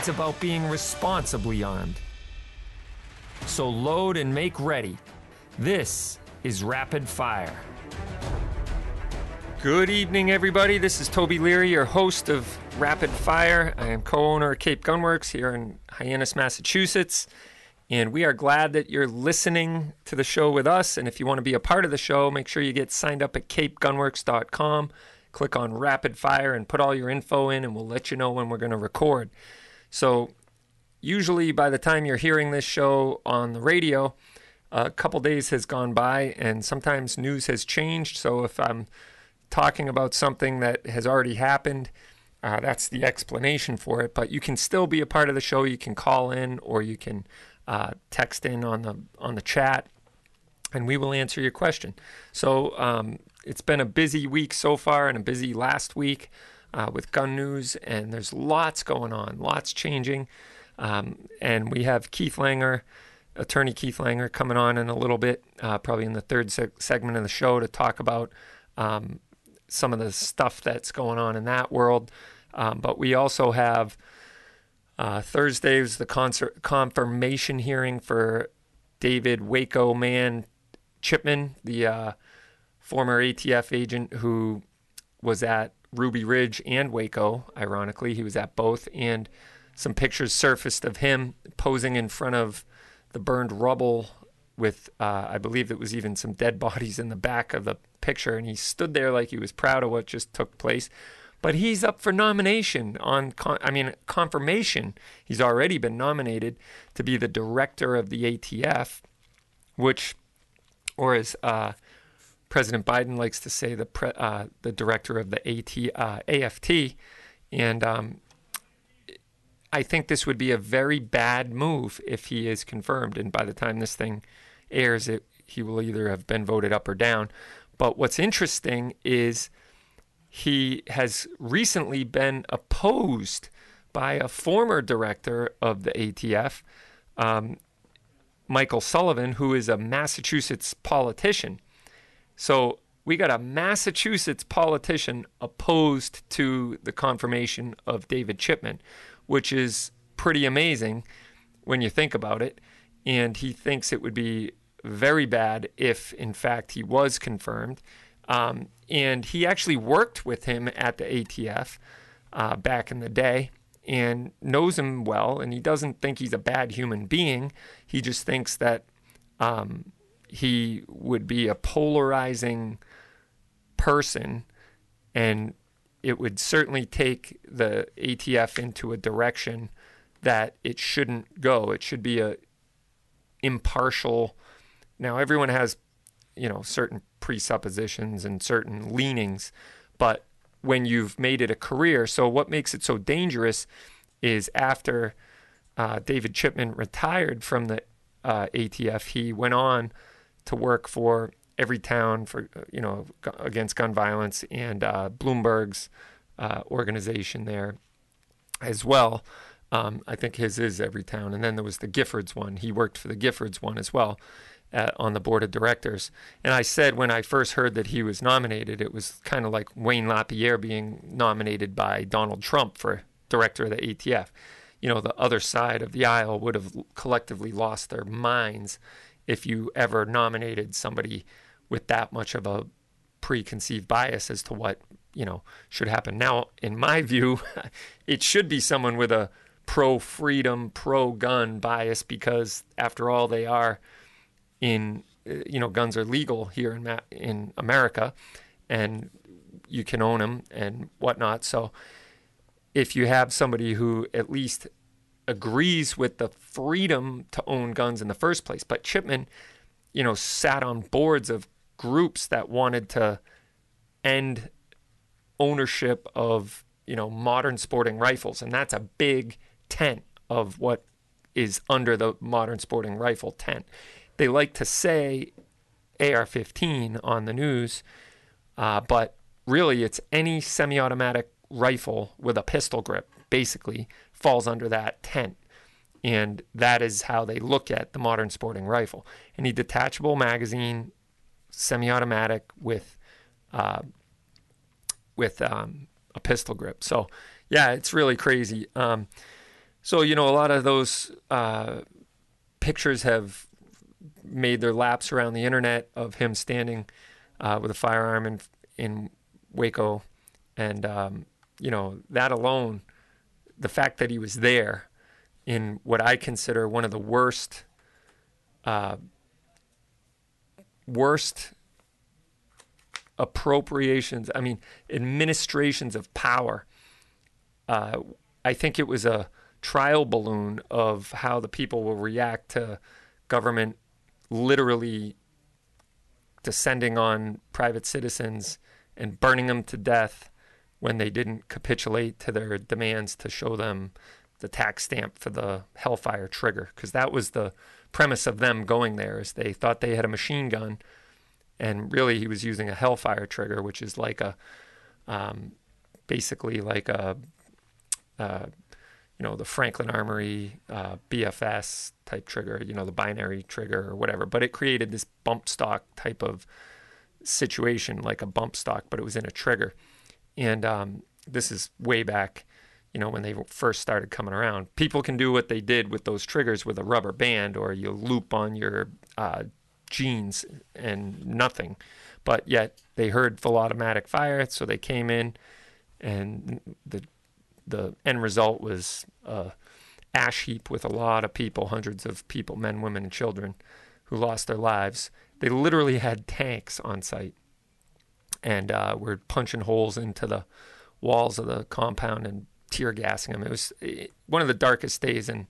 it's about being responsibly armed. So load and make ready. This is Rapid Fire. Good evening, everybody. This is Toby Leary, your host of Rapid Fire. I am co owner of Cape Gunworks here in Hyannis, Massachusetts. And we are glad that you're listening to the show with us. And if you want to be a part of the show, make sure you get signed up at capegunworks.com. Click on Rapid Fire and put all your info in, and we'll let you know when we're going to record. So, usually by the time you're hearing this show on the radio, a couple days has gone by, and sometimes news has changed. So, if I'm talking about something that has already happened, uh, that's the explanation for it. But you can still be a part of the show. You can call in, or you can uh, text in on the on the chat, and we will answer your question. So um, it's been a busy week so far, and a busy last week uh, with gun news, and there's lots going on, lots changing, um, and we have Keith Langer. Attorney Keith Langer coming on in a little bit, uh, probably in the third seg- segment of the show, to talk about um, some of the stuff that's going on in that world. Um, but we also have uh, Thursday was the concert confirmation hearing for David Waco Man Chipman, the uh, former ATF agent who was at Ruby Ridge and Waco. Ironically, he was at both, and some pictures surfaced of him posing in front of the burned rubble with, uh, I believe, there was even some dead bodies in the back of the picture, and he stood there like he was proud of what just took place but he's up for nomination on con- i mean confirmation he's already been nominated to be the director of the atf which or as uh, president biden likes to say the pre- uh, the director of the AT, uh, aft and um, i think this would be a very bad move if he is confirmed. And by the time this thing airs it he will either have been voted up or down. But what's interesting is he has recently been opposed by a former director of the ATF, um, Michael Sullivan, who is a Massachusetts politician. So we got a Massachusetts politician opposed to the confirmation of David Chipman, which is pretty amazing when you think about it. And he thinks it would be very bad if, in fact, he was confirmed. Um, and he actually worked with him at the ATF uh, back in the day and knows him well. And he doesn't think he's a bad human being. He just thinks that um, he would be a polarizing person and it would certainly take the ATF into a direction that it shouldn't go. It should be a impartial. Now everyone has, you know, certain presuppositions and certain leanings, but when you've made it a career, so what makes it so dangerous is after uh, David Chipman retired from the uh, ATF, he went on to work for every town for you know against gun violence and uh, Bloomberg's uh, organization there as well. Um, I think his is every town, and then there was the Giffords one. He worked for the Giffords one as well at, on the board of directors. And I said when I first heard that he was nominated, it was kind of like Wayne LaPierre being nominated by Donald Trump for director of the ATF. You know, the other side of the aisle would have collectively lost their minds if you ever nominated somebody with that much of a preconceived bias as to what you know should happen. Now, in my view, it should be someone with a pro freedom, pro gun bias because, after all, they are in you know guns are legal here in in America, and you can own them and whatnot. So if you have somebody who at least agrees with the freedom to own guns in the first place, but Chipman, you know, sat on boards of groups that wanted to end ownership of you know modern sporting rifles, and that's a big tent of what is under the modern sporting rifle tent. They like to say AR-15 on the news, uh, but really it's any semi-automatic rifle with a pistol grip. Basically, falls under that tent. And that is how they look at the modern sporting rifle. Any detachable magazine, semi-automatic with uh, with um, a pistol grip. So, yeah, it's really crazy. Um, so you know, a lot of those uh, pictures have made their laps around the internet of him standing uh, with a firearm in in Waco, and um, you know that alone, the fact that he was there in what I consider one of the worst, uh, worst appropriations. I mean, administrations of power. Uh, I think it was a trial balloon of how the people will react to government literally descending on private citizens and burning them to death when they didn't capitulate to their demands to show them the tax stamp for the Hellfire trigger because that was the premise of them going there is they thought they had a machine gun and really he was using a Hellfire trigger which is like a um, basically like a uh, you know the Franklin Armory uh, BFS type trigger you know the binary trigger or whatever. But it created this bump stock type of situation like a bump stock but it was in a trigger and um, this is way back you know, when they first started coming around. People can do what they did with those triggers with a rubber band or you loop on your uh, jeans and nothing. But yet they heard full automatic fire, so they came in, and the the end result was a ash heap with a lot of people, hundreds of people, men, women, and children, who lost their lives. They literally had tanks on site, and uh, were punching holes into the walls of the compound and tear gassing them. It was eh, one of the darkest days in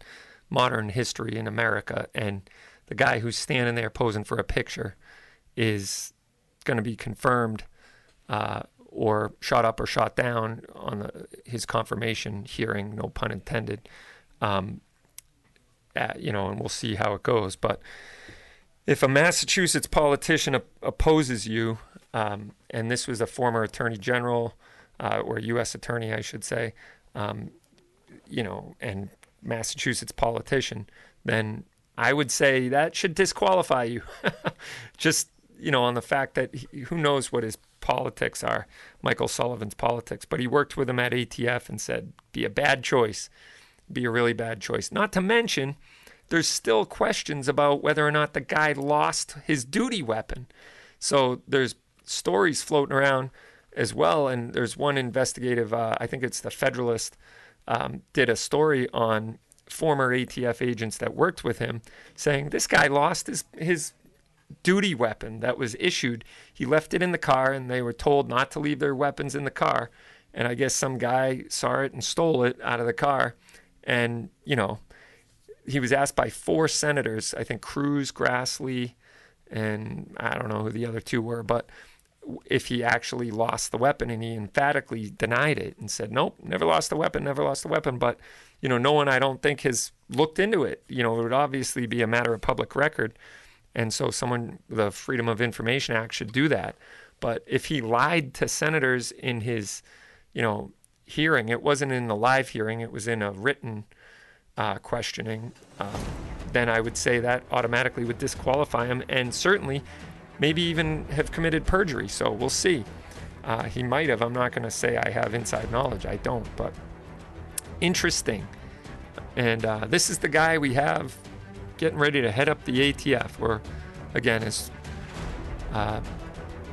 modern history in America. And the guy who's standing there posing for a picture is going to be confirmed uh, or shot up or shot down on the, his confirmation hearing, no pun intended. Um, at, you know, and we'll see how it goes. But if a Massachusetts politician op- opposes you, um, and this was a former attorney general uh, or U.S. attorney, I should say, um, you know, and Massachusetts politician, then I would say that should disqualify you. Just, you know, on the fact that he, who knows what his politics are, Michael Sullivan's politics, but he worked with him at ATF and said, be a bad choice, be a really bad choice. Not to mention, there's still questions about whether or not the guy lost his duty weapon. So there's stories floating around as well. And there's one investigative, uh, I think it's the Federalist, um, did a story on former ATF agents that worked with him, saying this guy lost his his duty weapon that was issued. He left it in the car, and they were told not to leave their weapons in the car. And I guess some guy saw it and stole it out of the car. And you know, he was asked by four senators, I think Cruz, Grassley, and I don't know who the other two were, but if he actually lost the weapon and he emphatically denied it and said nope never lost the weapon never lost the weapon. But you know no one i don't think has looked into it. You know it would obviously be a matter of public record. And so someone the freedom of information act should do that. But if he lied to senators in his you know hearing it wasn't in the live hearing it was in a written uh, questioning um, then i would say that automatically would disqualify him. And certainly maybe even have committed perjury. So we'll see. Uh, he might have. I'm not going to say I have inside knowledge. I don't. But interesting. And uh, this is the guy we have getting ready to head up the ATF, or again, as uh,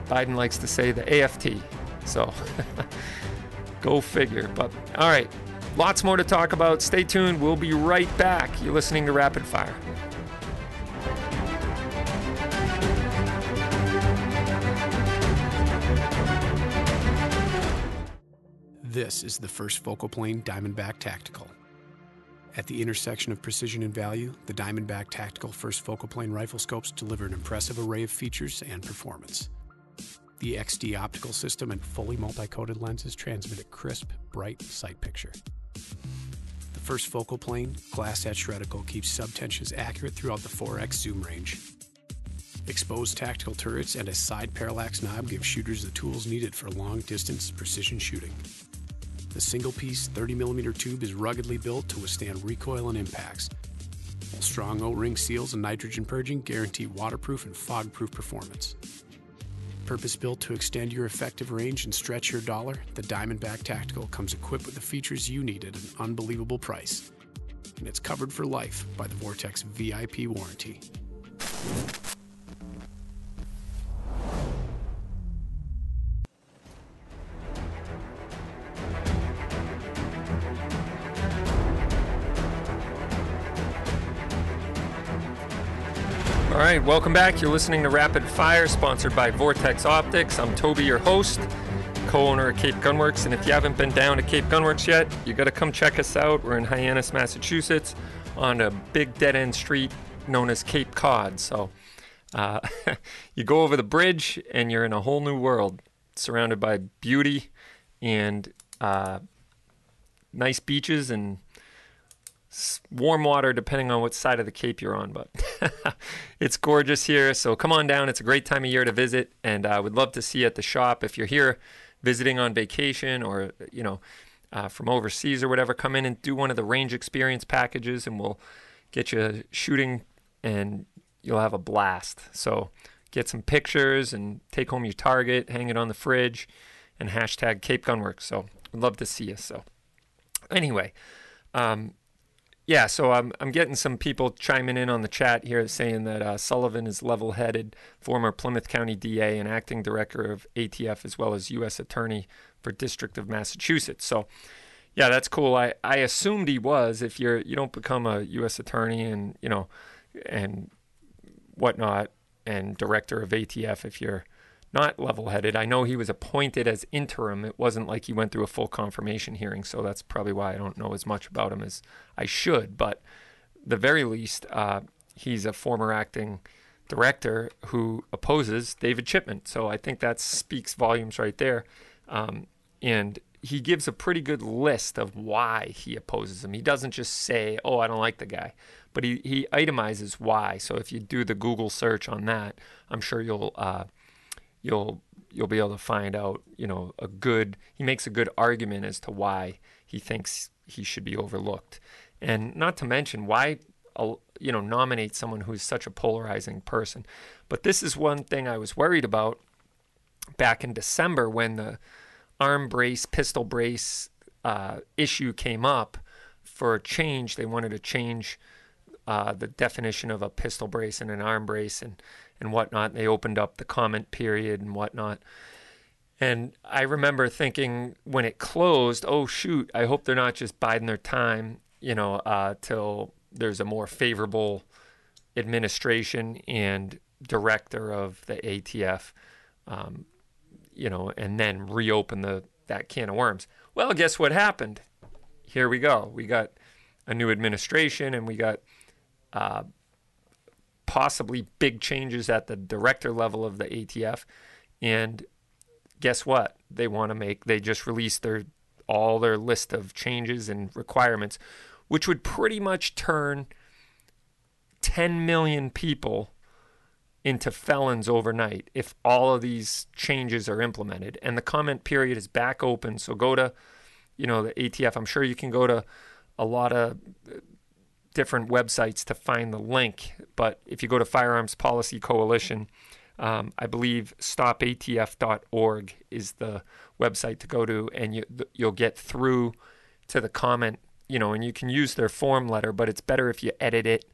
Biden likes to say, the AFT. So go figure. But all right, lots more to talk about. Stay tuned. We'll be right back. You're listening to Rapid Fire. This is the first focal plane Diamondback Tactical. At the intersection of precision and value, the Diamondback Tactical first focal plane rifle scopes deliver an impressive array of features and performance. The XD optical system and fully multi coated lenses transmit a crisp, bright sight picture. The first focal plane, glass etched reticle, keeps subtensions accurate throughout the 4x zoom range. Exposed tactical turrets and a side parallax knob give shooters the tools needed for long distance precision shooting. The single piece 30mm tube is ruggedly built to withstand recoil and impacts, strong O ring seals and nitrogen purging guarantee waterproof and fog proof performance. Purpose built to extend your effective range and stretch your dollar, the Diamondback Tactical comes equipped with the features you need at an unbelievable price. And it's covered for life by the Vortex VIP warranty. Right, welcome back. You're listening to Rapid Fire, sponsored by Vortex Optics. I'm Toby, your host, co owner of Cape Gunworks. And if you haven't been down to Cape Gunworks yet, you got to come check us out. We're in Hyannis, Massachusetts, on a big dead end street known as Cape Cod. So uh, you go over the bridge and you're in a whole new world, surrounded by beauty and uh, nice beaches and warm water depending on what side of the cape you're on but it's gorgeous here. So come on down. It's a great time of year to visit and i uh, would love to see you at the shop. If you're here visiting on vacation or you know uh, from overseas or whatever come in and do one of the range experience packages and we'll get you shooting and you'll have a blast. So get some pictures and take home your target hang it on the fridge and hashtag cape gunworks. So i'd love to see you. So anyway um, yeah, so I'm I'm getting some people chiming in on the chat here saying that uh, Sullivan is level-headed, former Plymouth County DA and acting director of ATF as well as U.S. Attorney for District of Massachusetts. So, yeah, that's cool. I, I assumed he was. If you're you don't become a U.S. Attorney and you know and whatnot and director of ATF if you're not level headed. I know he was appointed as interim. It wasn't like he went through a full confirmation hearing, so that's probably why I don't know as much about him as I should. But the very least, uh, he's a former acting director who opposes David Chipman. So I think that speaks volumes right there. Um, and he gives a pretty good list of why he opposes him. He doesn't just say, "Oh, I don't like the guy," but he he itemizes why. So if you do the Google search on that, I'm sure you'll uh, you'll you'll be able to find out, you know, a good he makes a good argument as to why he thinks he should be overlooked. And not to mention why you know nominate someone who's such a polarizing person. But this is one thing I was worried about back in December when the arm brace, pistol brace uh, issue came up for a change. They wanted to change uh, the definition of a pistol brace and an arm brace, and and whatnot. They opened up the comment period and whatnot. And I remember thinking when it closed, oh shoot, I hope they're not just biding their time, you know, uh, till there's a more favorable administration and director of the ATF, um, you know, and then reopen the that can of worms. Well, guess what happened? Here we go. We got a new administration, and we got uh, possibly big changes at the director level of the ATF. And guess what? They want to make, they just released their all their list of changes and requirements, which would pretty much turn 10 million people into felons overnight if all of these changes are implemented. And the comment period is back open. So go to, you know, the ATF. I'm sure you can go to a lot of different websites to find the link. But if you go to Firearms Policy Coalition, um, I believe stopatf.org is the website to go to, and you, you'll get through to the comment, you know, and you can use their form letter, but it's better if you edit it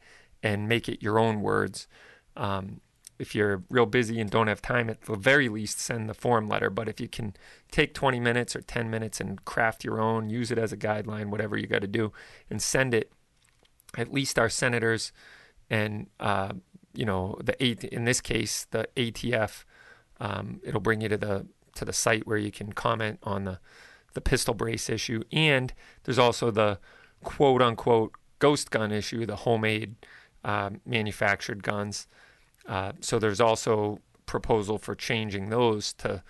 and make it your own words. Um, if you're real busy and don't have time, at the very least, send the form letter. But if you can take 20 minutes or 10 minutes and craft your own, use it as a guideline, whatever you got to do, and send it at least our senators and uh, you know the eight in this case the ATF. Um, it'll bring you to the to the site where you can comment on the the pistol brace issue, and there's also the quote unquote ghost gun issue, the homemade uh, manufactured guns. Uh, so there's also proposal for changing those to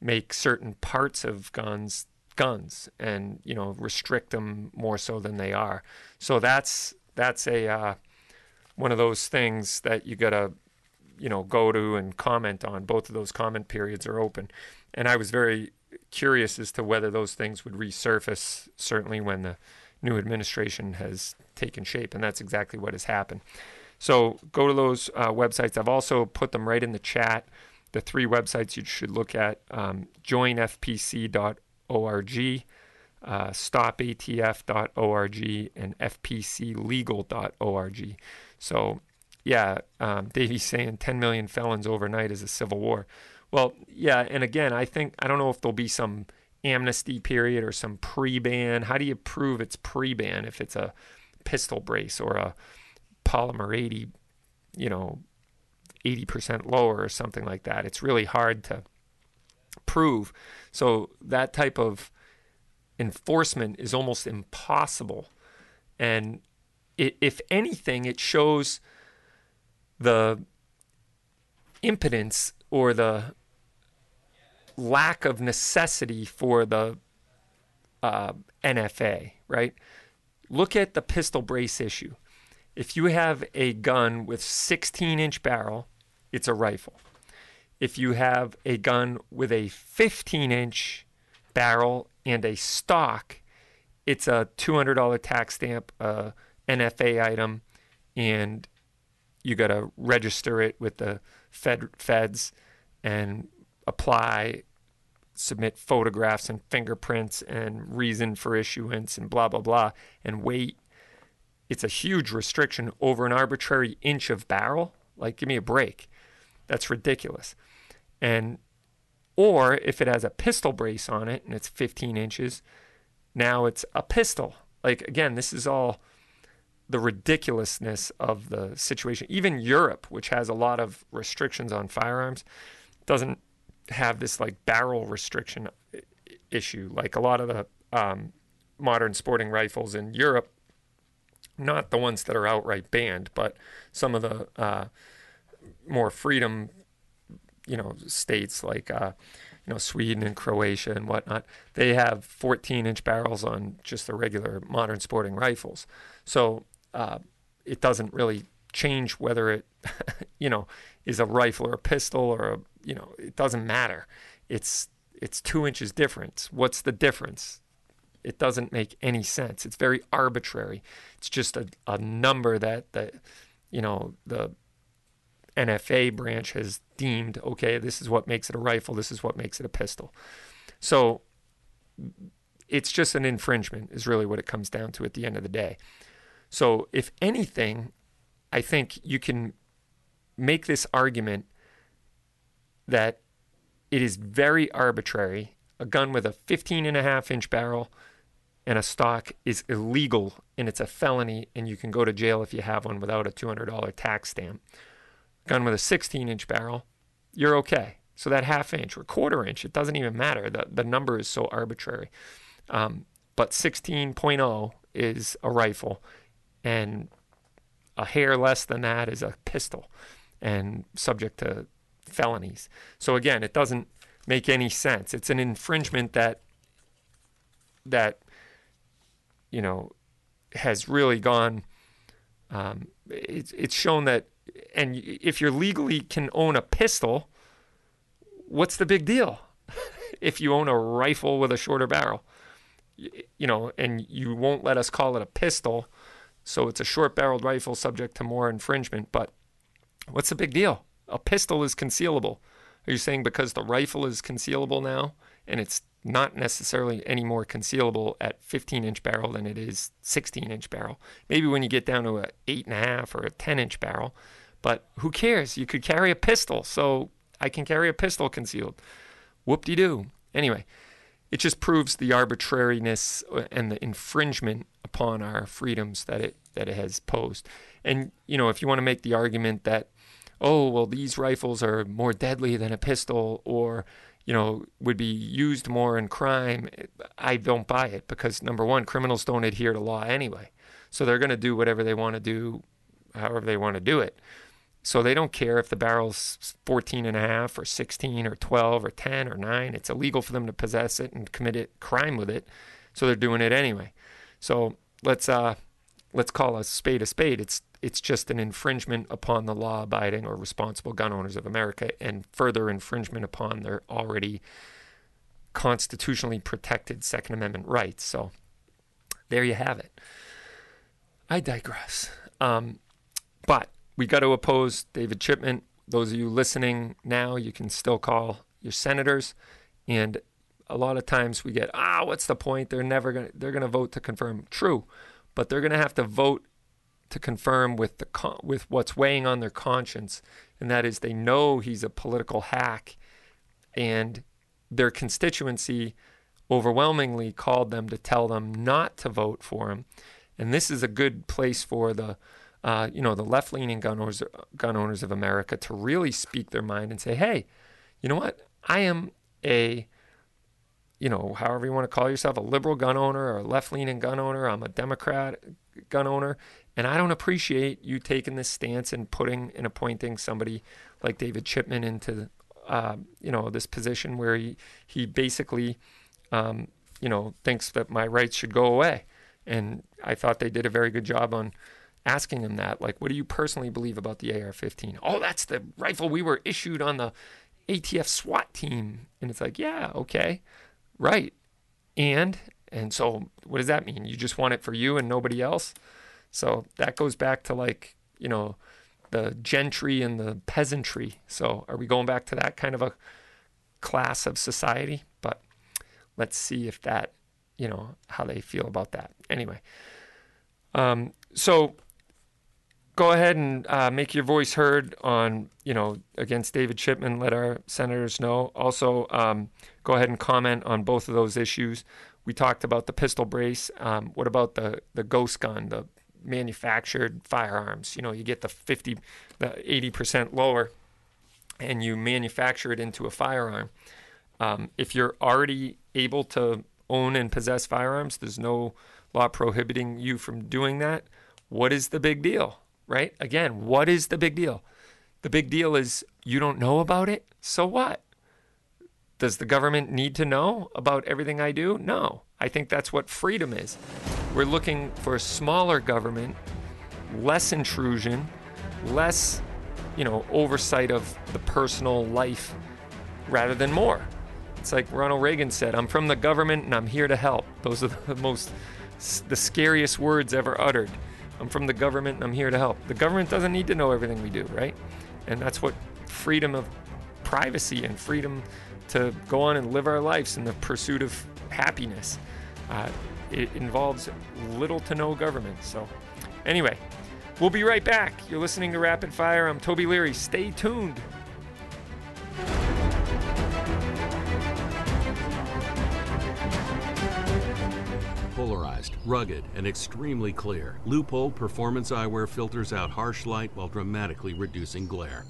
make certain parts of guns guns and you know restrict them more so than they are. So that's that's a uh, one of those things that you gotta you know go to and comment on. Both of those comment periods are open, and I was very curious as to whether those things would resurface. Certainly when the new administration has taken shape, and that's exactly what has happened. So go to those uh, websites. I've also put them right in the chat. The three websites you should look at um, joinfpc.org, uh, stopatf.org, and fpclegal.org. So, yeah, um, Davey's saying 10 million felons overnight is a civil war. Well, yeah, and again, I think, I don't know if there'll be some amnesty period or some pre ban. How do you prove it's pre ban if it's a pistol brace or a polymer 80, you know, 80% lower or something like that. It's really hard to prove. So that type of enforcement is almost impossible. And it, if anything, it shows the impotence or the lack of necessity for the uh, NFA, right? Look at the pistol brace issue. If you have a gun with 16 inch barrel, it's a rifle. If you have a gun with a 15 inch barrel and a stock, it's a $200 tax stamp, uh, NFA item, and you got to register it with the Fed feds and apply, submit photographs and fingerprints and reason for issuance and blah blah blah, and wait it's a huge restriction over an arbitrary inch of barrel. Like, give me a break. That's ridiculous. And, or if it has a pistol brace on it and it's 15 inches, now it's a pistol. Like, again, this is all the ridiculousness of the situation. Even Europe, which has a lot of restrictions on firearms, doesn't have this like barrel restriction issue. Like a lot of the um, modern sporting rifles in Europe not the ones that are outright banned, but some of the uh, more freedom, you know, states like uh, you know Sweden and Croatia and whatnot. They have 14-inch barrels on just the regular modern sporting rifles, so uh, it doesn't really change whether it, you know, is a rifle or a pistol or a, you know, it doesn't matter. It's it's two inches difference. What's the difference? It doesn't make any sense. It's very arbitrary. It's just a, a number that the, you know, the NFA branch has deemed, okay, this is what makes it a rifle, this is what makes it a pistol. So it's just an infringement, is really what it comes down to at the end of the day. So, if anything, I think you can make this argument that it is very arbitrary. A gun with a 15 and a half inch barrel and a stock is illegal and it's a felony and you can go to jail if you have one without a $200 tax stamp. Gun with a 16 inch barrel, you're okay. So that half inch or quarter inch, it doesn't even matter. The, the number is so arbitrary. Um, but 16.0 is a rifle and a hair less than that is a pistol and subject to felonies. So again, it doesn't make any sense. It's an infringement that that you know, has really gone. Um, it's it's shown that, and if you're legally can own a pistol, what's the big deal? if you own a rifle with a shorter barrel, you know, and you won't let us call it a pistol, so it's a short-barreled rifle subject to more infringement. But what's the big deal? A pistol is concealable. Are you saying because the rifle is concealable now and it's not necessarily any more concealable at 15 inch barrel than it is 16 inch barrel. Maybe when you get down to a eight and a half or a 10 inch barrel, but who cares? You could carry a pistol, so I can carry a pistol concealed. Whoop de doo. Anyway, it just proves the arbitrariness uh, and the infringement upon our freedoms that it that it has posed. And you know, if you want to make the argument that oh well these rifles are more deadly than a pistol or you know, would be used more in crime, I don't buy it because number one, criminals don't adhere to law anyway. So they're going to do whatever they want to do, however they want to do it. So they don't care if the barrel's 14 and a half or 16 or 12 or 10 or 9. It's illegal for them to possess it and commit a crime with it. So they're doing it anyway. So let's uh, let's call a spade a spade. It's it's just an infringement upon the law-abiding or responsible gun owners of America, and further infringement upon their already constitutionally protected Second Amendment rights. So there you have it. I digress. Um, but we got to oppose David Chipman. Those of you listening now, you can still call your senators. And a lot of times we get, ah, what's the point? They're never going to, they're going to vote to confirm. True. But they're going to have to vote to confirm with the with what's weighing on their conscience, and that is they know he's a political hack, and their constituency overwhelmingly called them to tell them not to vote for him, and this is a good place for the uh, you know the left-leaning gun owners gun owners of America to really speak their mind and say, hey, you know what, I am a you know, however you want to call yourself, a liberal gun owner or a left leaning gun owner. I'm a Democrat gun owner. And I don't appreciate you taking this stance and putting and appointing somebody like David Chipman into, uh, you know, this position where he, he basically, um, you know, thinks that my rights should go away. And I thought they did a very good job on asking him that. Like, what do you personally believe about the AR 15? Oh, that's the rifle we were issued on the ATF SWAT team. And it's like, yeah, okay. Right. And and so what does that mean? You just want it for you and nobody else? So that goes back to like, you know, the gentry and the peasantry. So are we going back to that kind of a class of society? But let's see if that, you know, how they feel about that. Anyway. Um, so go ahead and uh, make your voice heard on, you know, against David Chipman. Let our senators know. Also, um, go ahead and comment on both of those issues. We talked about the pistol brace. Um, what about the the ghost gun, the manufactured firearms? You know, you get the 50, the 80 percent lower, and you manufacture it into a firearm. Um, if you're already able to own and possess firearms, there's no law prohibiting you from doing that. What is the big deal? Right? Again, what is the big deal? The big deal is you don't know about it. So what? Does the government need to know about everything I do? No. I think that's what freedom is. We're looking for a smaller government, less intrusion, less, you know, oversight of the personal life rather than more. It's like Ronald Reagan said, I'm from the government and I'm here to help. Those are the most the scariest words ever uttered. I'm from the government and I'm here to help. The government doesn't need to know everything we do, right? And that's what freedom of privacy and freedom to go on and live our lives in the pursuit of happiness. Uh, it involves little to no government. So, anyway, we'll be right back. You're listening to Rapid Fire. I'm Toby Leary. Stay tuned. Rugged, and extremely clear. Leupold Performance Eyewear filters out harsh light while dramatically reducing glare.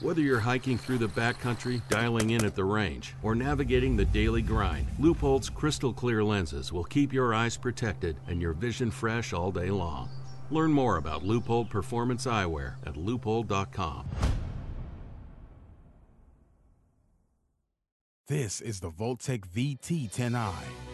Whether you're hiking through the backcountry, dialing in at the range, or navigating the daily grind, Leupold's crystal clear lenses will keep your eyes protected and your vision fresh all day long. Learn more about Leupold Performance Eyewear at leupold.com. This is the Vaultek VT10i.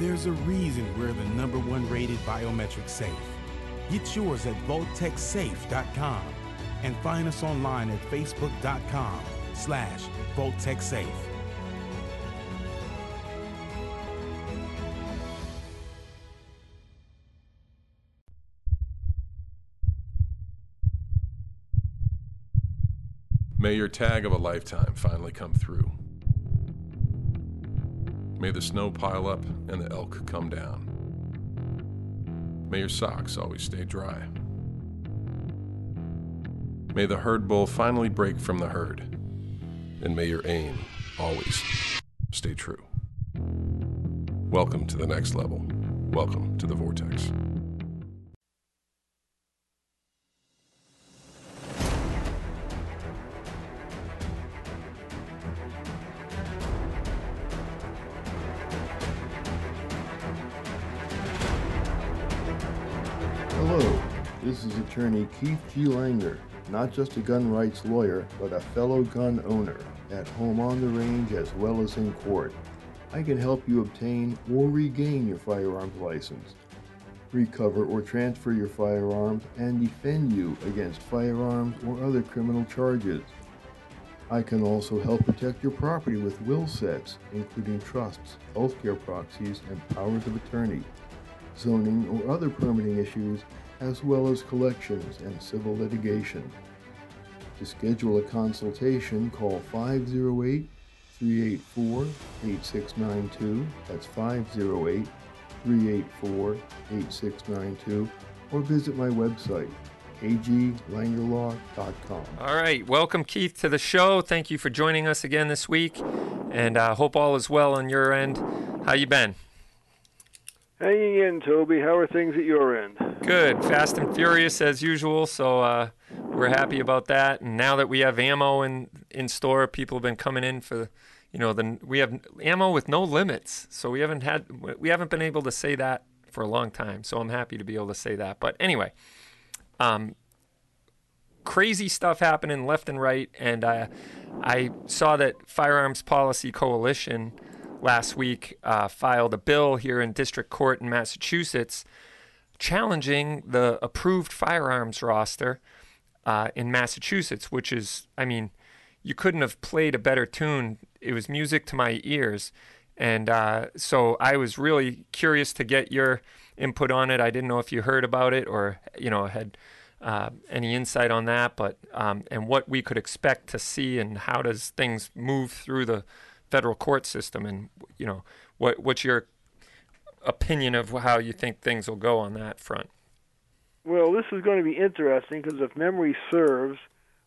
There's a reason we're the number one rated biometric safe. Get yours at VaultekSafe.com and find us online at Facebook.com slash VoltexSafe. May your tag of a lifetime finally come through. May the snow pile up and the elk come down. May your socks always stay dry. May the herd bull finally break from the herd. And may your aim always stay true. Welcome to the next level. Welcome to the Vortex. Attorney Keith G. Langer, not just a gun rights lawyer, but a fellow gun owner, at home on the range as well as in court. I can help you obtain or regain your firearms license, recover or transfer your firearms, and defend you against firearms or other criminal charges. I can also help protect your property with will sets, including trusts, healthcare proxies, and powers of attorney zoning, or other permitting issues, as well as collections and civil litigation. To schedule a consultation, call 508 384 8692. That's 508 384 8692. Or visit my website, kglangerlaw.com. All right, welcome Keith to the show. Thank you for joining us again this week, and uh, hope all is well on your end. How you been? Hanging in, Toby. How are things at your end? Good, fast and furious as usual. So uh, we're happy about that. And now that we have ammo in in store, people have been coming in for, you know, the we have ammo with no limits. So we haven't had we haven't been able to say that for a long time. So I'm happy to be able to say that. But anyway, um, crazy stuff happening left and right, and uh, I saw that Firearms Policy Coalition last week uh, filed a bill here in district court in Massachusetts challenging the approved firearms roster uh, in Massachusetts, which is, I mean, you couldn't have played a better tune. It was music to my ears. And uh, so I was really curious to get your input on it. I didn't know if you heard about it or, you know, had uh, any insight on that, but um, and what we could expect to see and how does things move through the federal court system, and you know what what's your opinion of how you think things will go on that front? Well, this is going to be interesting because if memory serves,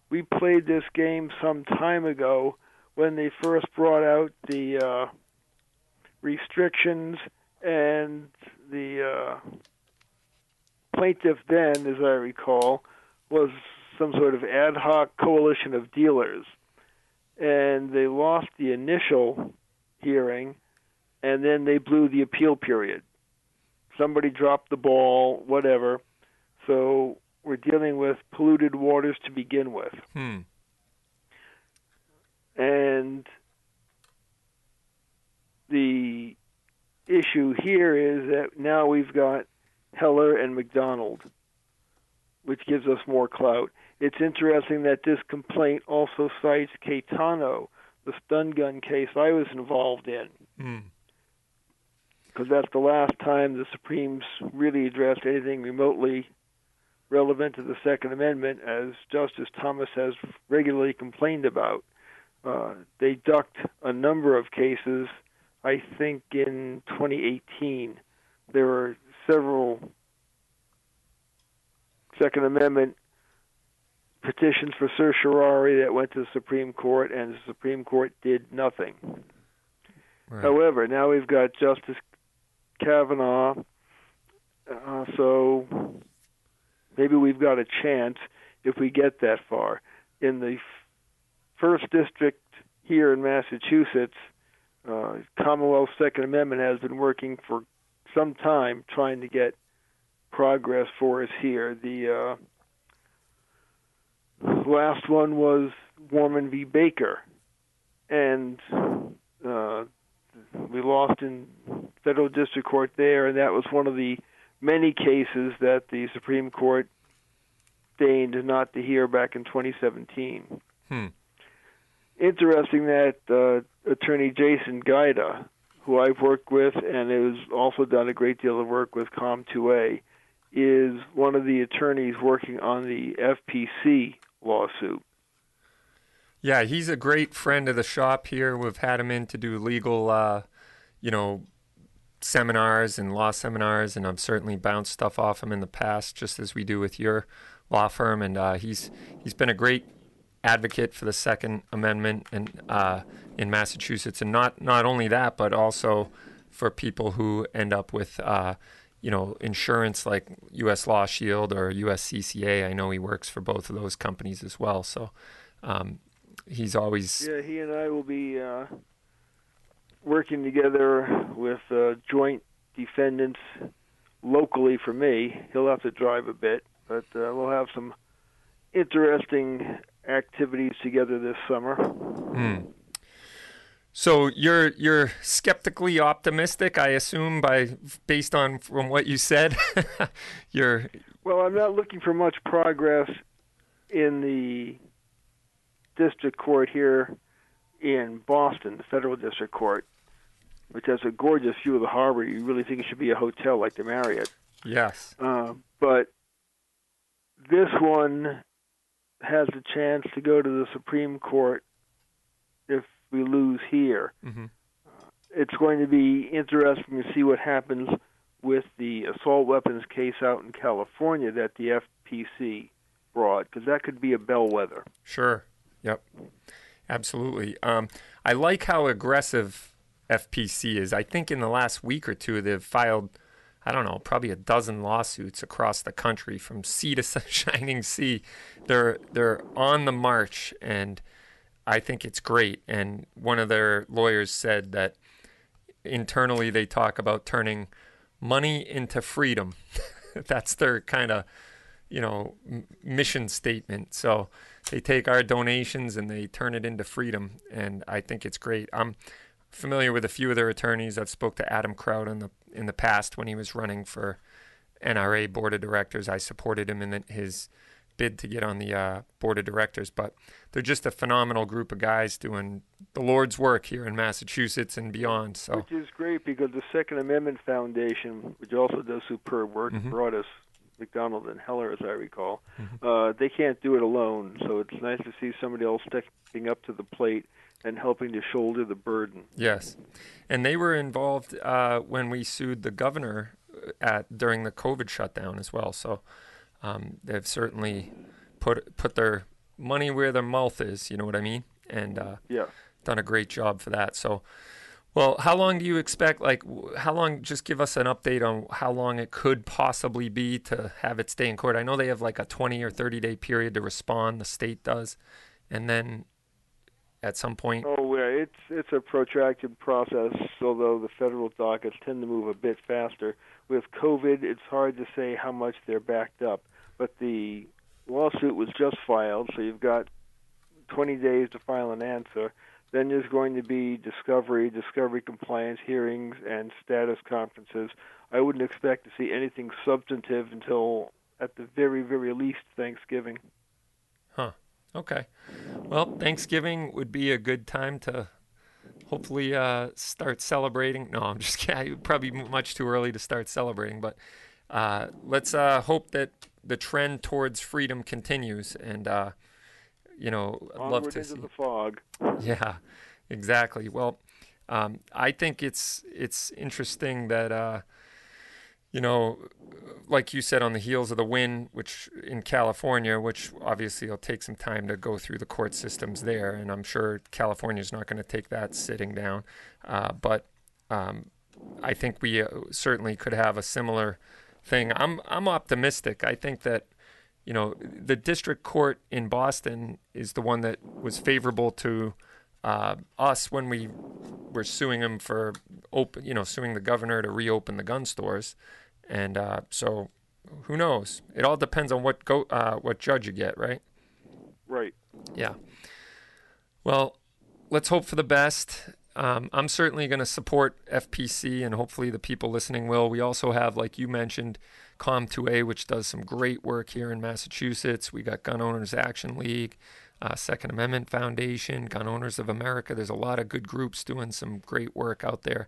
we played this game some time ago when they first brought out the uh, restrictions and the uh, plaintiff then, as I recall, was some sort of ad hoc coalition of dealers. And they lost the initial hearing, and then they blew the appeal period. Somebody dropped the ball, whatever. So we're dealing with polluted waters to begin with. Hmm. And the issue here is that now we've got Heller and McDonald, which gives us more clout. It's interesting that this complaint also cites Caetano, the stun gun case I was involved in. Because that's the last time the Supremes really addressed anything remotely relevant to the Second Amendment, as Justice Thomas has regularly complained about. Uh, they ducked a number of cases. I think in 2018 there were several Second Amendment petitions for certiorari that went to the Supreme Court, and the Supreme Court did nothing. Right. However, now we've got Justice Kavanaugh, uh, so maybe we've got a chance if we get that far. In the f- first district here in Massachusetts, uh, Commonwealth Second Amendment has been working for some time trying to get progress for us here. The uh, last one was Worman v. Baker, and uh, we lost in federal district court there, and that was one of the many cases that the Supreme Court deigned not to hear back in 2017. Hmm. Interesting that uh, attorney Jason Guida, who I've worked with and has also done a great deal of work with COM2A, is one of the attorneys working on the FPC lawsuit. Yeah, he's a great friend of the shop here. We've had him in to do legal, uh, you know, seminars and law seminars, and I've certainly bounced stuff off him in the past, just as we do with your law firm. And uh, he's he's been a great advocate for the Second Amendment and uh, in Massachusetts, and not not only that, but also for people who end up with. You know, insurance like U.S. Law Shield or USCCA. I know he works for both of those companies as well. So um, he's always yeah. He and I will be uh, working together with uh, joint defendants locally for me. He'll have to drive a bit, but uh, we'll have some interesting activities together this summer. Hmm. So you're you're skeptically optimistic, I assume, by based on from what you said. you're well. I'm not looking for much progress in the district court here in Boston, the federal district court, which has a gorgeous view of the harbor. You really think it should be a hotel like the Marriott. Yes. Uh, but this one has a chance to go to the Supreme Court we lose here. Mm-hmm. It's going to be interesting to see what happens with the assault weapons case out in California that the FPC brought, because that could be a bellwether. Sure. Yep. Absolutely. Um, I like how aggressive FPC is. I think in the last week or two they've filed, I don't know, probably a dozen lawsuits across the country from sea to shining sea. They're they're on the march, and I think it's great. And one of their lawyers said that internally they talk about turning money into freedom. That's their kind of you know m- mission statement. So they take our donations and they turn it into freedom, and I think it's great. I'm familiar with a few of their attorneys. I've spoke to Adam Kraut in the in the past when he was running for NRA board of directors. I supported him in the, his bid to get on the uh, board of directors, but they're just a phenomenal group of guys doing the Lord's work here in Massachusetts and beyond. So, which is great because the Second Amendment Foundation, which also does superb work, Mhm. brought us McDonald and Heller, as I recall. Mhm. Uh, they can't do it alone, so it's nice to see somebody else stepping up to the plate and helping to shoulder the burden. Yes, and they were involved uh, when we sued the governor uh, at during the COVID shutdown as well. So um, they've certainly put put their money where their mouth is. You know what I mean? And uh, Yeah. done a great job for that. So, well, how long do you expect? Like, how long? Just give us an update on how long it could possibly be to have it stay in court. I know they have like a 20 or 30 day period to respond. The state does, and then at some point. Oh, yeah, it's it's a protracted process. Although the federal dockets tend to move a bit faster. With COVID, it's hard to say how much they're backed up. But the lawsuit was just filed, so you've got 20 days to file an answer. Then there's going to be discovery, discovery compliance hearings, and status conferences. I wouldn't expect to see anything substantive until, at the very, very least, Thanksgiving. Huh. Okay. Well, Thanksgiving would be a good time to hopefully uh, start celebrating. No, I'm just kidding. Probably much too early to start celebrating, but uh, let's uh, hope that the trend towards freedom continues. And, uh, you know, I'd love to see. the fog. Yeah, exactly. Well, um, I think it's it's interesting that uh, you know, like you said, on the heels of the win, which in California, which obviously will take some time to go through the court systems there, and I'm sure California's not going to take that sitting down. Uh, but um, I think we uh, certainly could have a similar thing. I'm I'm optimistic. I think that you know the district court in Boston is the one that was favorable to uh, us when we were suing him for open, you know, suing the governor to reopen the gun stores, and uh, so who knows? It all depends on what go uh, what judge you get, right? Right. Yeah. Well, let's hope for the best. Um, I'm certainly going to support FPC, and hopefully the people listening will. We also have, like you mentioned, COM2A, which does some great work here in Massachusetts. We got Gun Owners Action League, uh, Second Amendment Foundation, Gun Owners of America. There's a lot of good groups doing some great work out there,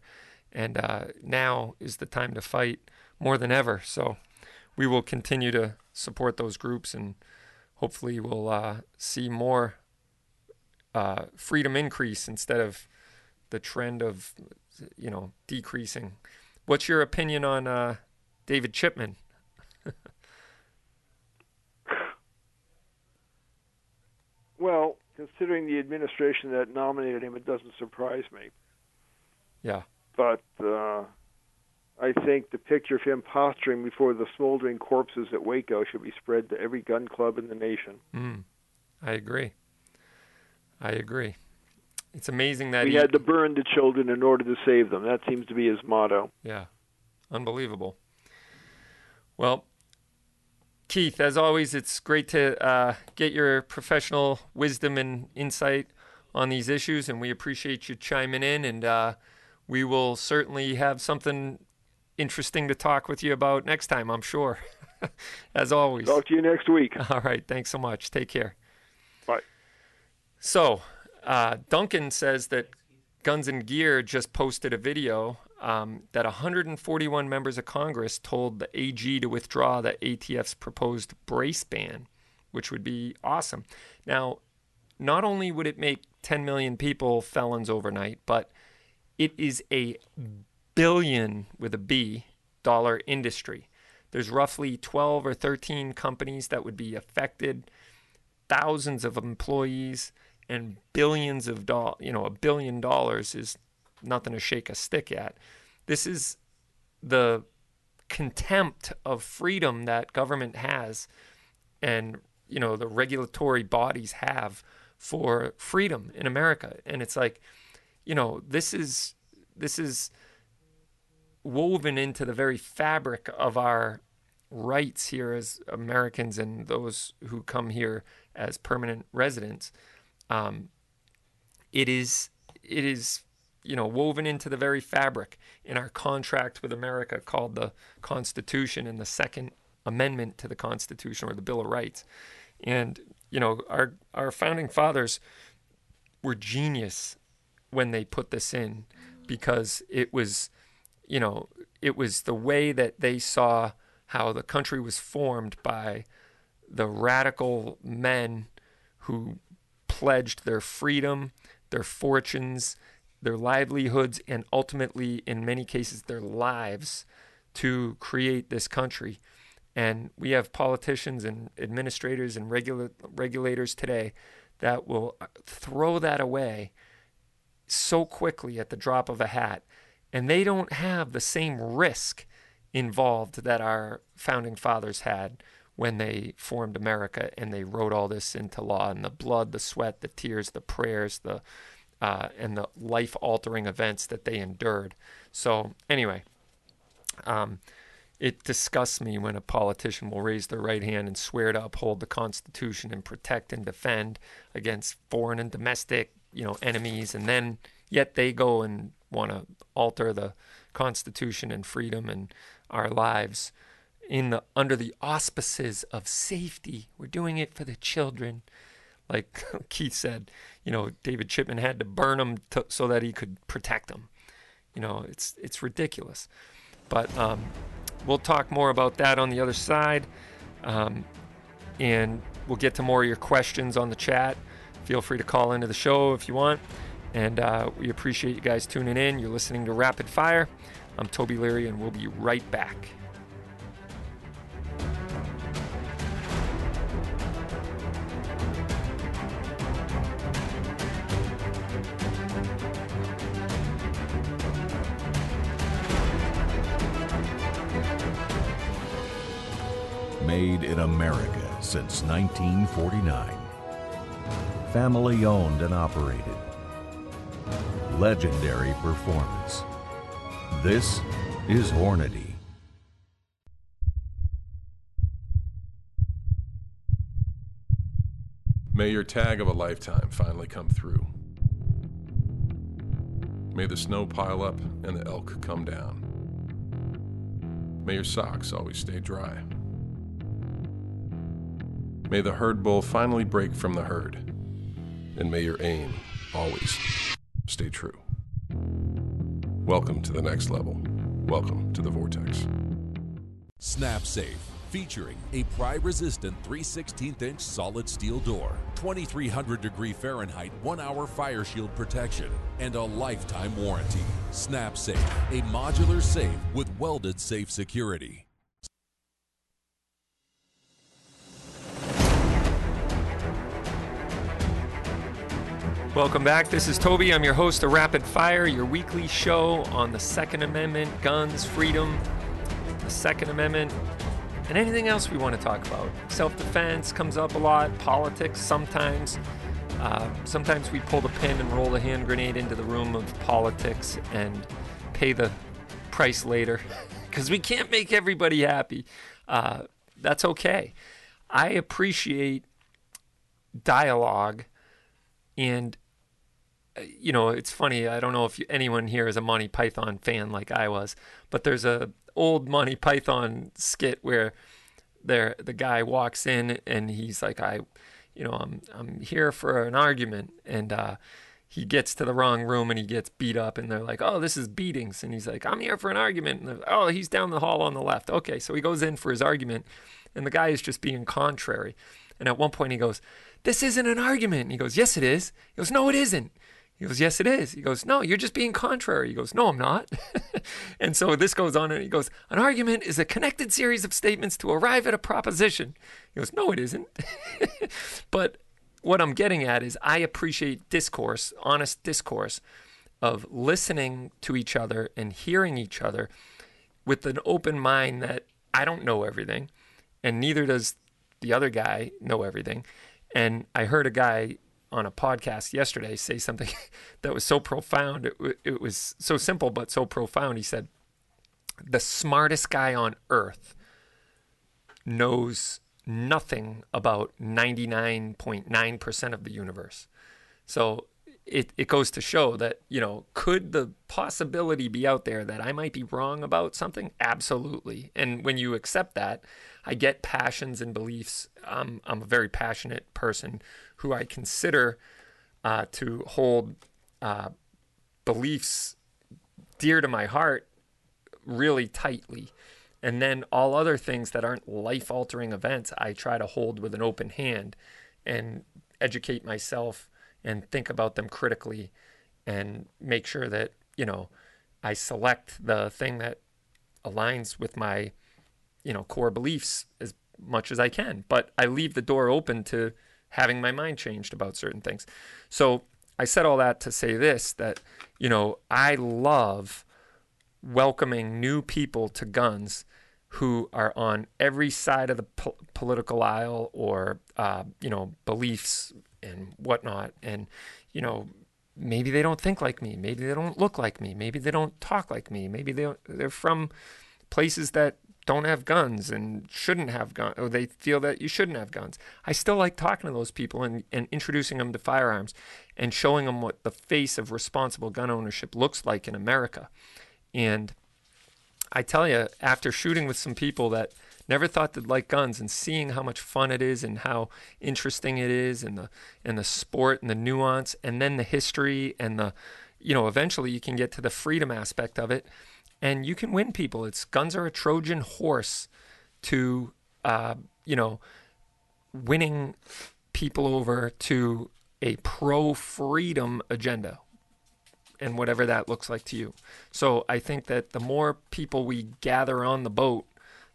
and uh, now is the time to fight more than ever. So we will continue to support those groups, and hopefully we'll uh, see more uh, freedom increase instead of the trend of you know decreasing. What's your opinion on uh, David Chipman? well, considering the administration that nominated him, it doesn't surprise me. Yeah. But uh, I think the picture of him posturing before the smoldering corpses at Waco should be spread to every gun club in the nation. Mm, I agree. I agree. It's amazing that we he had to burn the children in order to save them. That seems to be his motto. Yeah, unbelievable. Well, Keith, as always, it's great to uh, get your professional wisdom and insight on these issues, and we appreciate you chiming in. And uh, we will certainly have something interesting to talk with you about next time, I'm sure. as always. Talk to you next week. All right. Thanks so much. Take care. Bye. So, uh, Duncan says that Guns and Gear just posted a video um, that 141 members of Congress told the AG to withdraw the ATF's proposed brace ban, which would be awesome. Now, not only would it make 10 million people felons overnight, but it is a billion with a B dollar industry. There's roughly 12 or 13 companies that would be affected, thousands of employees, and billions of dollars. You know, a billion dollars is nothing to shake a stick at. This is the contempt of freedom that government has and you know the regulatory bodies have for freedom in America and it's like you know this is this is woven into the very fabric of our rights here as Americans and those who come here as permanent residents um, it is it is you know woven into the very fabric in our contract with America called the Constitution and the Second Amendment to the Constitution or the Bill of Rights. And you know our our founding fathers were genius when they put this in because it was you know it was the way that they saw how the country was formed by the radical men who pledged their freedom, their fortunes, their livelihoods, and ultimately, in many cases, their lives to create this country. And we have politicians and administrators and regula- regulators today that will uh, throw that away so quickly at the drop of a hat. And they don't have the same risk involved that our founding fathers had when they formed America and they wrote all this into law and the blood, the sweat, the tears, the prayers, the uh, and the life-altering events that they endured. So anyway, um, it disgusts me when a politician will raise their right hand and swear to uphold the Constitution and protect and defend against foreign and domestic, you know, enemies, and then yet they go and want to alter the Constitution and freedom and our lives in the under the auspices of safety. We're doing it for the children. Like Keith said, you know, David Chipman had to burn them to, so that he could protect them. You know, it's it's ridiculous. But um, we'll talk more about that on the other side, um, and we'll get to more of your questions on the chat. Feel free to call into the show if you want, and uh, we appreciate you guys tuning in. You're listening to Rapid Fire. I'm Toby Leary, and we'll be right back. In America since 1949. Family owned and operated. Legendary performance. This is Hornady. May your tag of a lifetime finally come through. May the snow pile up and the elk come down. May your socks always stay dry. May the herd bull finally break from the herd. And may your aim always stay true. Welcome to the next level. Welcome to the Vortex. SnapSafe featuring a pry-resistant 3 16th inch solid steel door, 2300 degree Fahrenheit 1 hour fire shield protection, and a lifetime warranty. SnapSafe, a modular safe with welded safe security. Welcome back. This is Toby. I'm your host of Rapid Fire, your weekly show on the Second Amendment, guns, freedom, the Second Amendment, and anything else we want to talk about. Self defense comes up a lot, politics sometimes. Uh, sometimes we pull the pin and roll the hand grenade into the room of politics and pay the price later because we can't make everybody happy. Uh, that's okay. I appreciate dialogue and you know, it's funny. I don't know if anyone here is a Monty Python fan like I was, but there's a old Monty Python skit where there the guy walks in and he's like, I, you know, I'm I'm here for an argument, and uh, he gets to the wrong room and he gets beat up, and they're like, oh, this is beatings, and he's like, I'm here for an argument, and oh, he's down the hall on the left. Okay, so he goes in for his argument, and the guy is just being contrary, and at one point he goes, this isn't an argument. And he goes, yes, it is. He goes, no, it isn't. He goes, Yes, it is. He goes, No, you're just being contrary. He goes, No, I'm not. and so this goes on and he goes, An argument is a connected series of statements to arrive at a proposition. He goes, No, it isn't. but what I'm getting at is I appreciate discourse, honest discourse of listening to each other and hearing each other with an open mind that I don't know everything and neither does the other guy know everything. And I heard a guy on a podcast yesterday say something that was so profound. It, it was so simple, but so profound. He said, The smartest guy on earth knows nothing about 99.9% of the universe. So it, it goes to show that, you know, could the possibility be out there that I might be wrong about something? Absolutely. And when you accept that, I get passions and beliefs. I'm, I'm a very passionate person who I consider uh, to hold uh, beliefs dear to my heart really tightly. And then all other things that aren't life altering events, I try to hold with an open hand and educate myself and think about them critically and make sure that, you know, I select the thing that aligns with my, you know, core beliefs as much as I can. But I leave the door open to having my mind changed about certain things. So I said all that to say this that, you know, I love welcoming new people to guns who are on every side of the po- political aisle or, uh, you know, beliefs and whatnot. And, you know, maybe they don't think like me. Maybe they don't look like me. Maybe they don't talk like me. Maybe they they're from places that don't have guns and shouldn't have guns, or they feel that you shouldn't have guns. I still like talking to those people and, and introducing them to firearms and showing them what the face of responsible gun ownership looks like in America. And I tell you, after shooting with some people that never thought they'd like guns and seeing how much fun it is and how interesting it is and the and the sport and the nuance and then the history and the you know eventually you can get to the freedom aspect of it and you can win people. It's guns are a Trojan horse to uh, you know winning people over to a pro freedom agenda and whatever that looks like to you. So I think that the more people we gather on the boat,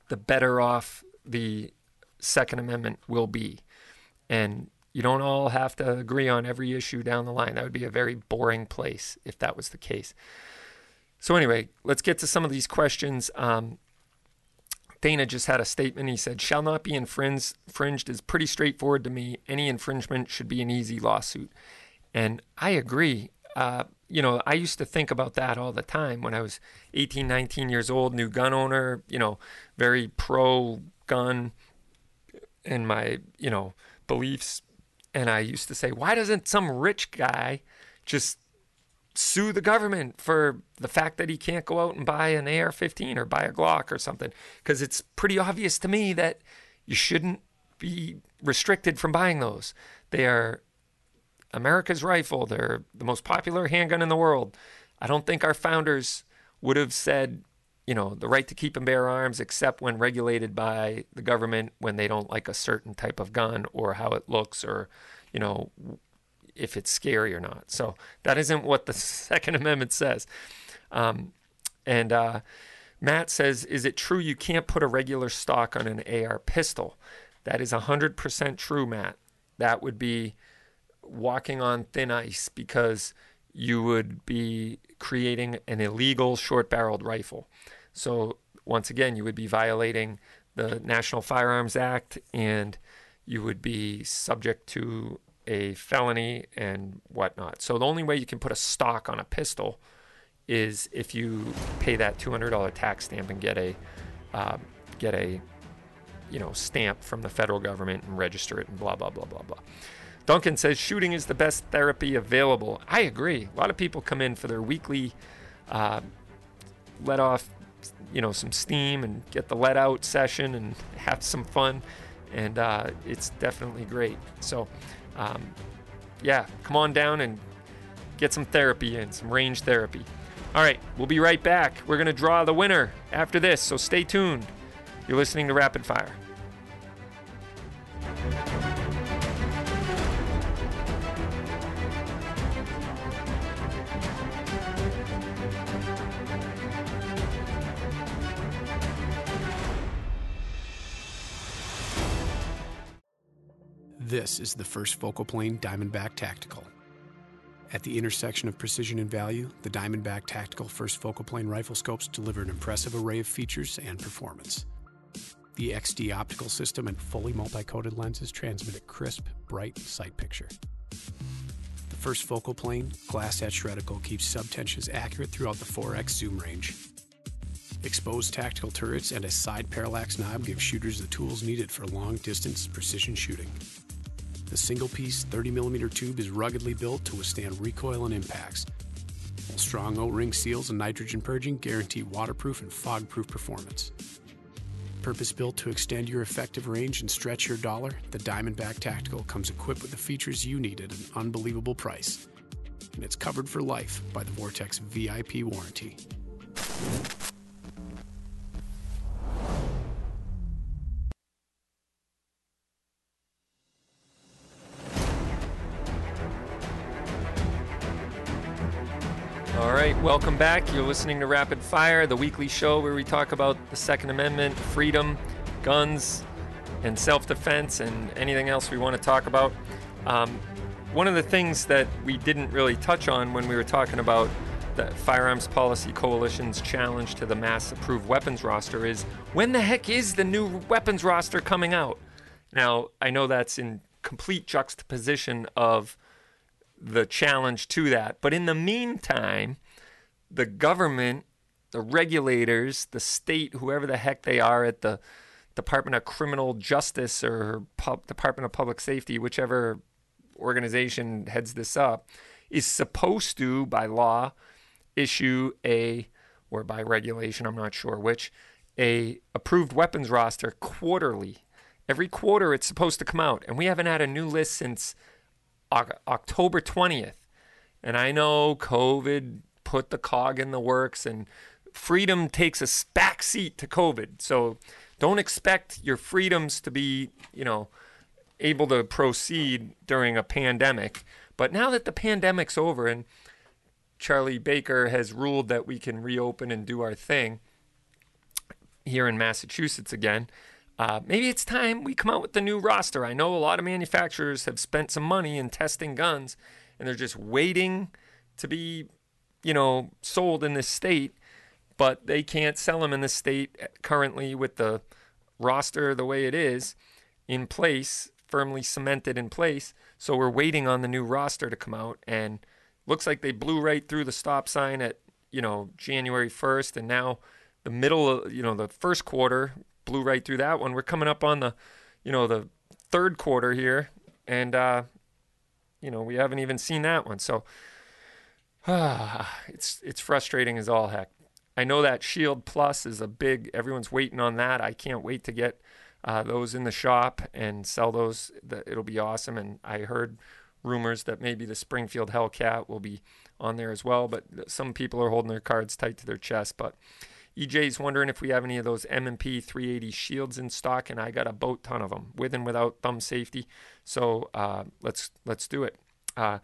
the better off the Second Amendment will be. And you don't all have to agree on every issue down the line. That would be a very boring place if that was the case. So, anyway, let's get to some of these questions. Um, Dana just had a statement. He said, Shall not be infringed, is pretty straightforward to me. Any infringement should be an easy lawsuit. And I agree. Uh, you know, I used to think about that all the time when I was 18, 19 years old, new gun owner, you know, very pro gun and my, you know, beliefs. And I used to say, why doesn't some rich guy just sue the government for the fact that he can't go out and buy an AR 15 or buy a Glock or something. Because it's pretty obvious to me that you shouldn't be restricted from buying those. They are America's rifle, they're the most popular handgun in the world. I don't think our founders would have said, you know, the right to keep and bear arms, except when regulated by the government when they don't like a certain type of gun or how it looks or, you know, if it's scary or not. So that isn't what the Second Amendment says. Um, and uh, Matt says, Is it true you can't put a regular stock on an AR pistol? That is 100% true, Matt. That would be walking on thin ice because you would be creating an illegal short barreled rifle. So, once again, you would be violating the National Firearms Act and you would be subject to a felony and whatnot. So, the only way you can put a stock on a pistol is if you pay that $200 tax stamp and get a uh, get a you know stamp from the federal government and register it and blah blah blah blah blah. Duncan says shooting is the best therapy available. I agree. A lot of people come in for their weekly uh, let off, you know, some steam and get the let out session and have some fun, and uh, it's definitely great. So, um, yeah, come on down and get some therapy in, some range therapy. All right, we'll be right back. We're going to draw the winner after this, so stay tuned. You're listening to Rapid Fire. Is the first focal plane Diamondback Tactical. At the intersection of precision and value, the Diamondback Tactical First Focal Plane Rifle Scopes deliver an impressive array of features and performance. The XD optical system and fully multi-coated lenses transmit a crisp, bright sight picture. The first focal plane, glass etched reticle keeps subtensions accurate throughout the 4x zoom range. Exposed tactical turrets and a side parallax knob give shooters the tools needed for long distance precision shooting. The single piece 30mm tube is ruggedly built to withstand recoil and impacts. Strong O ring seals and nitrogen purging guarantee waterproof and fog proof performance. Purpose built to extend your effective range and stretch your dollar, the Diamondback Tactical comes equipped with the features you need at an unbelievable price. And it's covered for life by the Vortex VIP warranty. Right, welcome back. You're listening to Rapid Fire, the weekly show where we talk about the Second Amendment, freedom, guns, and self defense, and anything else we want to talk about. Um, one of the things that we didn't really touch on when we were talking about the Firearms Policy Coalition's challenge to the mass approved weapons roster is when the heck is the new weapons roster coming out? Now, I know that's in complete juxtaposition of the challenge to that. But in the meantime, the government, the regulators, the state, whoever the heck they are at the Department of Criminal Justice or Pub- Department of Public Safety, whichever organization heads this up, is supposed to, by law, issue a, or by regulation, I'm not sure which, a approved weapons roster quarterly. Every quarter it's supposed to come out. And we haven't had a new list since October 20th. And I know COVID put the cog in the works and freedom takes a back seat to COVID. So don't expect your freedoms to be, you know, able to proceed during a pandemic. But now that the pandemic's over and Charlie Baker has ruled that we can reopen and do our thing here in Massachusetts again, uh, maybe it's time we come out with the new roster. I know a lot of manufacturers have spent some money in testing guns, and they're just waiting to be, you know, sold in this state, but they can't sell them in this state currently with the roster the way it is in place, firmly cemented in place. So we're waiting on the new roster to come out, and looks like they blew right through the stop sign at you know January 1st, and now the middle of you know the first quarter blew right through that one. We're coming up on the, you know, the third quarter here, and uh, you know we haven't even seen that one. So it's it's frustrating as all heck. I know that Shield Plus is a big. Everyone's waiting on that. I can't wait to get uh, those in the shop and sell those. It'll be awesome. And I heard rumors that maybe the Springfield Hellcat will be on there as well. But some people are holding their cards tight to their chest. But EJ's wondering if we have any of those M&P 380 shields in stock, and I got a boat ton of them with and without thumb safety. So uh, let's let's do it. Uh,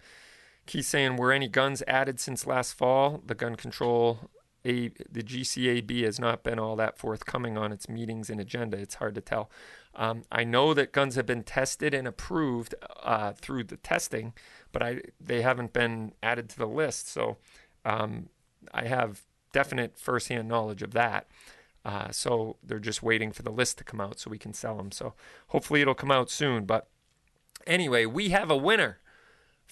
Keith saying, were any guns added since last fall? The gun control, a, the GCAB has not been all that forthcoming on its meetings and agenda. It's hard to tell. Um, I know that guns have been tested and approved uh, through the testing, but I they haven't been added to the list. So um, I have definite firsthand knowledge of that. Uh, so they're just waiting for the list to come out so we can sell them. So hopefully it'll come out soon. But anyway, we have a winner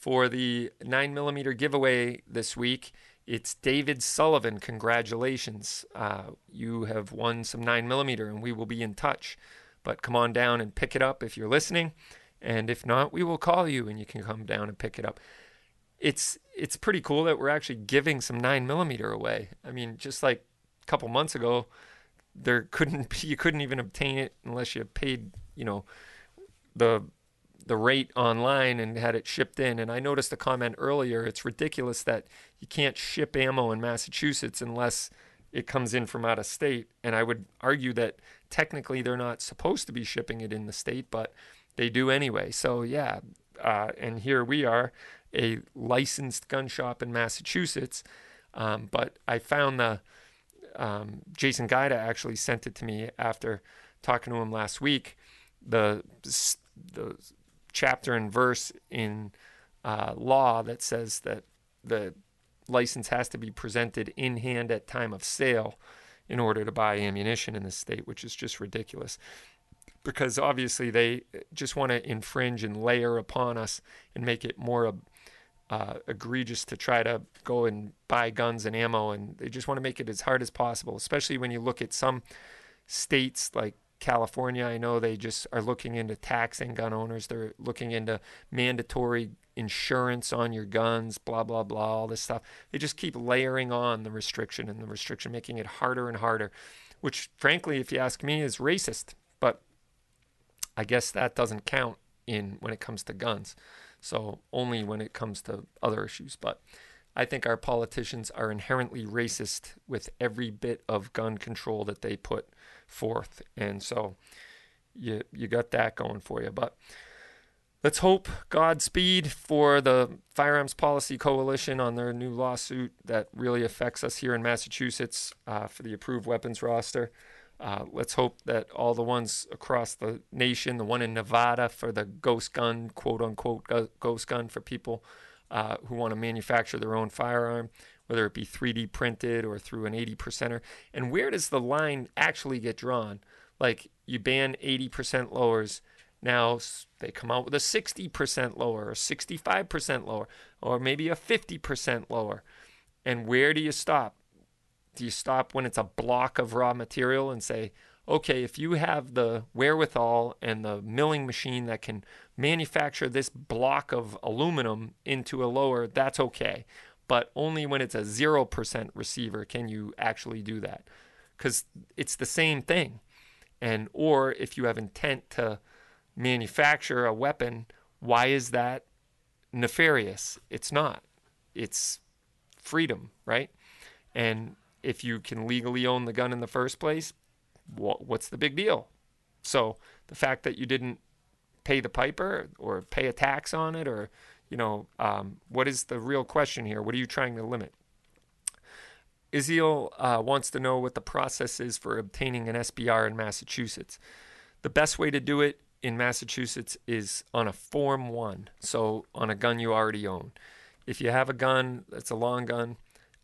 for the 9mm giveaway this week. It's David Sullivan. Congratulations. Uh, you have won some 9mm and we will be in touch. But come on down and pick it up if you're listening. And if not, we will call you and you can come down and pick it up. It's it's pretty cool that we're actually giving some nine millimeter away. I mean, just like a couple months ago, there couldn't be, you couldn't even obtain it unless you paid, you know, the the rate online and had it shipped in. And I noticed a comment earlier. It's ridiculous that you can't ship ammo in Massachusetts unless it comes in from out of state. And I would argue that technically they're not supposed to be shipping it in the state, but they do anyway. So yeah, uh, and here we are, a licensed gun shop in Massachusetts. Um, but I found the um, Jason Guida actually sent it to me after talking to him last week. The the chapter and verse in uh, law that says that the license has to be presented in hand at time of sale in order to buy ammunition in the state, which is just ridiculous. Because obviously they just want to infringe and layer upon us and make it more uh, egregious to try to go and buy guns and ammo, and they just want to make it as hard as possible. Especially when you look at some states like California, I know they just are looking into taxing gun owners. They're looking into mandatory insurance on your guns, blah, blah, blah, all this stuff. They just keep layering on the restriction and the restriction, making it harder and harder, which, frankly, if you ask me, is racist. But I guess that doesn't count in when it comes to guns. So only when it comes to other issues. But I think our politicians are inherently racist with every bit of gun control that they put forth. And so you you got that going for you. But let's hope Godspeed for the Firearms Policy Coalition on their new lawsuit that really affects us here in Massachusetts uh, for the approved weapons roster. Uh, let's hope that all the ones across the nation, the one in Nevada for the ghost gun, quote unquote, ghost gun for people uh, who want to manufacture their own firearm, whether it be 3D printed or through an 80 percenter. And where does the line actually get drawn? Like you ban 80% lowers. Now they come out with a 60% lower or 65% lower or maybe a 50% lower. And where do you stop? Do you stop when it's a block of raw material and say, okay, if you have the wherewithal and the milling machine that can manufacture this block of aluminum into a lower, that's okay but only when it's a 0% receiver can you actually do that because it's the same thing. And or if you have intent to manufacture a weapon why is that nefarious? It's not. It's freedom right? And if you can legally own the gun in the first place what's the big deal? So the fact that you didn't pay the piper or pay a tax on it or you know, um, what is the real question here? What are you trying to limit? Iziel uh, wants to know what the process is for obtaining an SBR in Massachusetts. The best way to do it in Massachusetts is on a Form 1, so on a gun you already own. If you have a gun that's a long gun,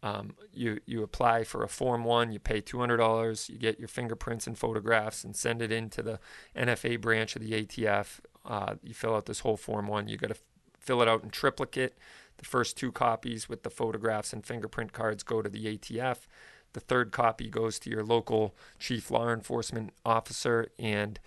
um, you, you apply for a Form 1, you pay $200, you get your fingerprints and photographs and send it into the NFA branch of the ATF. Uh, you fill out this whole Form 1, you got to fill it out in triplicate. The first two copies with the photographs and fingerprint cards go to the ATF. The third copy goes to your local chief law enforcement officer, and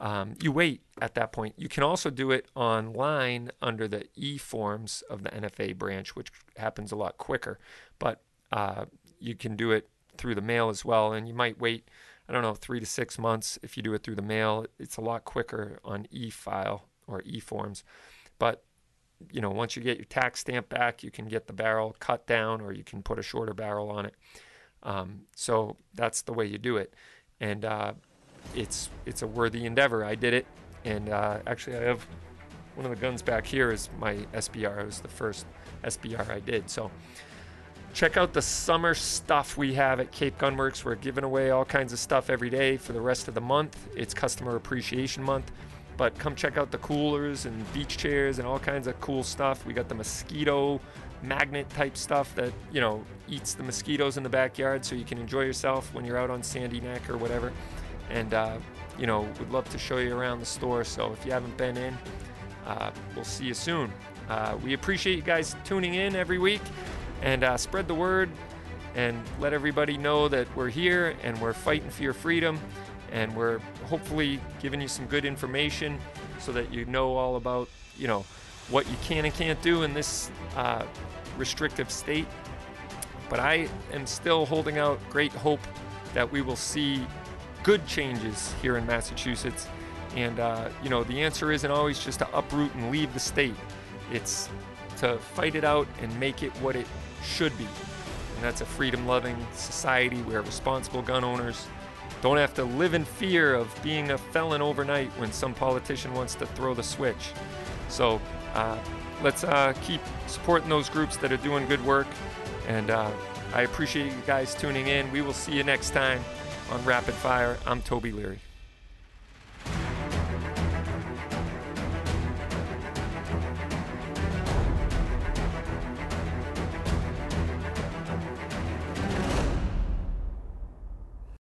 um, you wait at that point. You can also do it online under the e forms of the NFA branch, which happens a lot quicker. But uh, you can do it through the mail as well, and you might wait, I don't know, three to six months if you do it through the mail. It's a lot quicker on e file or e forms. But you know, once you get your tax stamp back, you can get the barrel cut down or you can put a shorter barrel on it. Um, so that's the way you do it, and uh, it's it's a worthy endeavor. I did it, and uh, actually I have one of the guns back here is my SBR. It was the first SBR I did. So check out the summer stuff we have at Cape Gunworks. We're giving away all kinds of stuff every day for the rest of the month. It's Customer Appreciation Month. But come check out the coolers and beach chairs and all kinds of cool stuff. We got the mosquito magnet type stuff that, you know, eats the mosquitoes in the backyard so you can enjoy yourself when you're out on Sandy Neck or whatever. And, uh, you know, we'd love to show you around the store. So if you haven't been in, uh, we'll see you soon. Uh, we appreciate you guys tuning in every week and uh, spread the word and let everybody know that we're here and we're fighting for your freedom and we're hopefully giving you some good information so that you know all about you know what you can and can't do in this uh, restrictive state. But i am still holding out great hope that we will see good changes here in massachusetts. And uh, you know the answer isn't always just to uproot and leave the state. It's to fight it out and make it what it should be. And that's a freedom loving society where responsible gun owners don't have to live in fear of being a felon overnight when some politician wants to throw the switch. So uh, let's uh, keep supporting those groups that are doing good work. And uh, I appreciate you guys tuning in. We will see you next time on Rapid Fire. I'm Toby Leary.